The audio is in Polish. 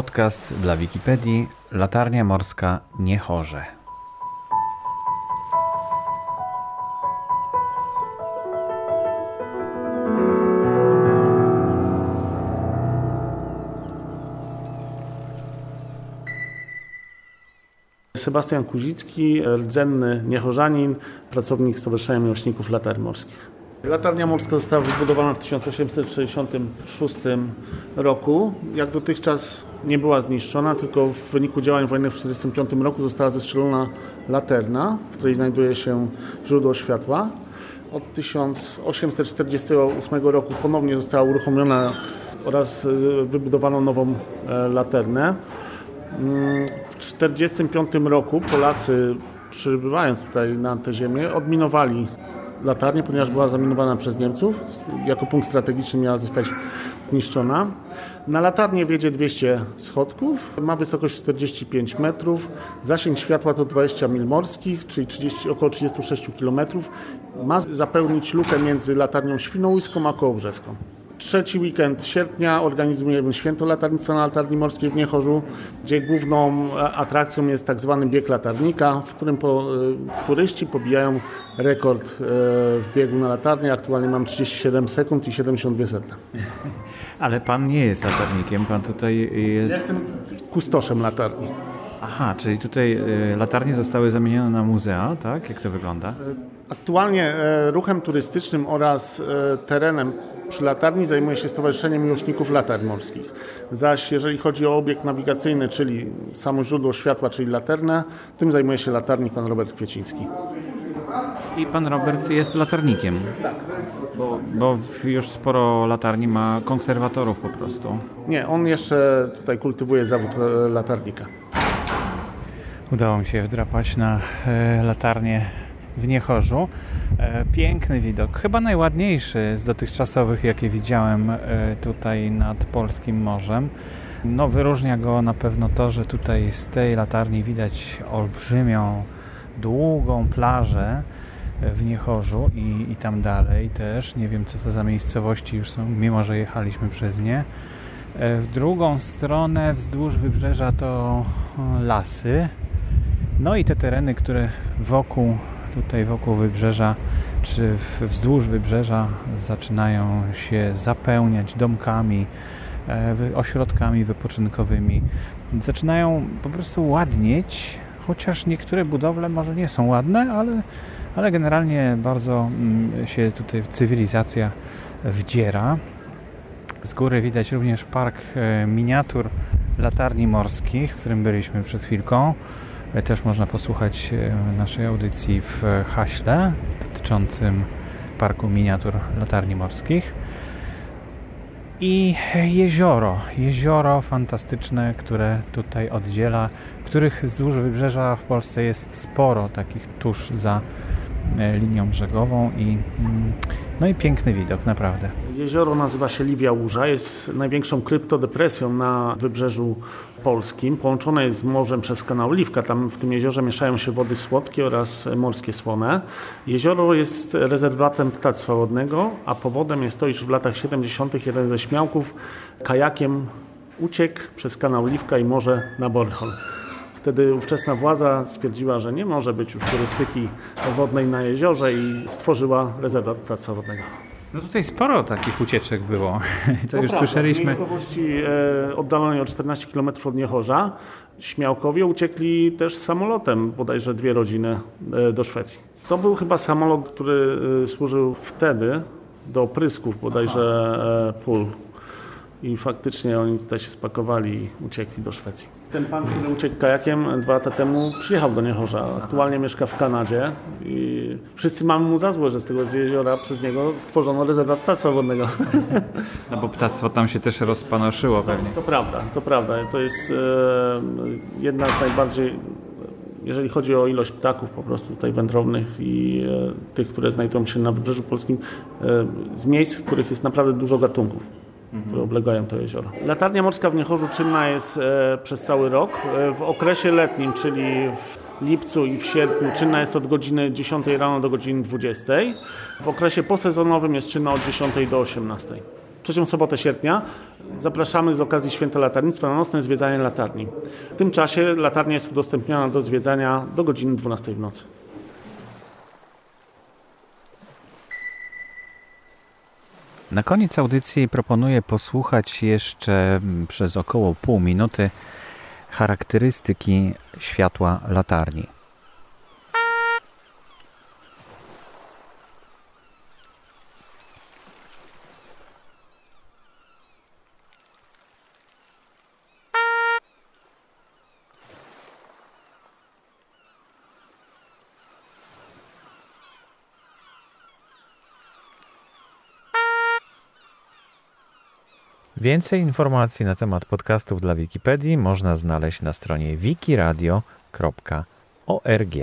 Podcast dla Wikipedii Latarnia Morska Niechorze. Sebastian Kuzicki, rdzenny niechorzanin, pracownik Stowarzyszenia Miłośników Latarni Morskich. Latarnia morska została wybudowana w 1866 roku. Jak dotychczas nie była zniszczona, tylko w wyniku działań wojennych w 1945 roku została zestrzelona laterna, w której znajduje się źródło światła. Od 1848 roku ponownie została uruchomiona oraz e, wybudowano nową e, laternę. Mm, w 1945 roku Polacy przybywając tutaj na tę ziemię odminowali latarnię, ponieważ była zaminowana przez Niemców. Jako punkt strategiczny miała zostać zniszczona. Na latarnię wiedzie 200 schodków, ma wysokość 45 metrów, zasięg światła to 20 mil morskich, czyli 30, około 36 km. Ma zapełnić lukę między latarnią świnoujską a kołobrzeską. Trzeci weekend sierpnia organizujemy Święto Latarnictwa na Latarni Morskiej w Niechorzu, gdzie główną atrakcją jest tak zwany bieg latarnika, w którym po, e, turyści pobijają rekord e, w biegu na latarnię. Aktualnie mam 37 sekund i 72 setne. Ale pan nie jest latarnikiem, pan tutaj jest... Jestem kustoszem latarni. Aha, czyli tutaj e, latarnie zostały zamienione na muzea, tak? Jak to wygląda? Aktualnie ruchem turystycznym oraz terenem przy latarni zajmuje się Stowarzyszenie Miłośników Latarni Morskich. Zaś jeżeli chodzi o obiekt nawigacyjny, czyli samo źródło światła, czyli laternę, tym zajmuje się latarnik pan Robert Kwieciński. I pan Robert jest latarnikiem. Tak. Bo, bo już sporo latarni ma konserwatorów po prostu. Nie, on jeszcze tutaj kultywuje zawód e, latarnika. Udało mi się wdrapać na e, latarnię w Niechorzu. E, piękny widok, chyba najładniejszy z dotychczasowych, jakie widziałem e, tutaj nad Polskim Morzem. No, wyróżnia go na pewno to, że tutaj z tej latarni widać olbrzymią, długą plażę w Niechorzu i, i tam dalej też. Nie wiem, co to za miejscowości już są, mimo że jechaliśmy przez nie. W drugą stronę wzdłuż wybrzeża to lasy. No i te tereny, które wokół tutaj wokół wybrzeża czy wzdłuż wybrzeża zaczynają się zapełniać domkami, e, ośrodkami wypoczynkowymi. Zaczynają po prostu ładnieć, chociaż niektóre budowle może nie są ładne, ale, ale generalnie bardzo mm, się tutaj cywilizacja wdziera. Z góry widać również park e, miniatur latarni morskich, w którym byliśmy przed chwilką. Też można posłuchać e, naszej audycji w haśle dotyczącym parku miniatur latarni morskich. I jezioro, jezioro fantastyczne, które tutaj oddziela, których wzdłuż wybrzeża w Polsce jest sporo, takich tuż za linią brzegową i mm, no i piękny widok, naprawdę. Jezioro nazywa się Liwia Łuża, jest największą kryptodepresją na wybrzeżu polskim. Połączone jest z morzem przez kanał Liwka. Tam w tym jeziorze mieszają się wody słodkie oraz morskie słone. Jezioro jest rezerwatem ptactwa wodnego, a powodem jest to, iż w latach 70. jeden ze śmiałków kajakiem uciekł przez kanał Liwka i morze na Bornholm. Wtedy ówczesna władza stwierdziła, że nie może być już turystyki wodnej na jeziorze i stworzyła rezerwat ptactwa wodnego. No tutaj sporo takich ucieczek było. To, to już prawda. słyszeliśmy. W miejscowości oddalonej o 14 km od Niechorza Śmiałkowie uciekli też samolotem, bodajże dwie rodziny, e, do Szwecji. To był chyba samolot, który e, służył wtedy do prysków bodajże e, pól. I faktycznie oni tutaj się spakowali i uciekli do Szwecji. Ten pan, który uciekł kajakiem dwa lata temu, przyjechał do Niechorza. Aktualnie mieszka w Kanadzie i wszyscy mamy mu za złe, że z tego jeziora przez niego stworzono rezerwat ptactwa wodnego. No bo ptactwo tam się też rozpanoszyło pewnie. To prawda, to prawda. To jest e, jedna z najbardziej jeżeli chodzi o ilość ptaków po prostu tutaj wędrownych i e, tych, które znajdują się na wybrzeżu polskim, e, z miejsc, w których jest naprawdę dużo gatunków które oblegają to jezioro. Latarnia morska w Niechorzu czynna jest e, przez cały rok. E, w okresie letnim, czyli w lipcu i w sierpniu czynna jest od godziny 10 rano do godziny 20. W okresie posezonowym jest czynna od 10 do 18. trzecią sobotę sierpnia zapraszamy z okazji Święta Latarnictwa na nocne zwiedzanie latarni. W tym czasie latarnia jest udostępniona do zwiedzania do godziny 12 w nocy. Na koniec audycji proponuję posłuchać jeszcze mm, przez około pół minuty charakterystyki światła latarni. Więcej informacji na temat podcastów dla Wikipedii można znaleźć na stronie wikiradio.org.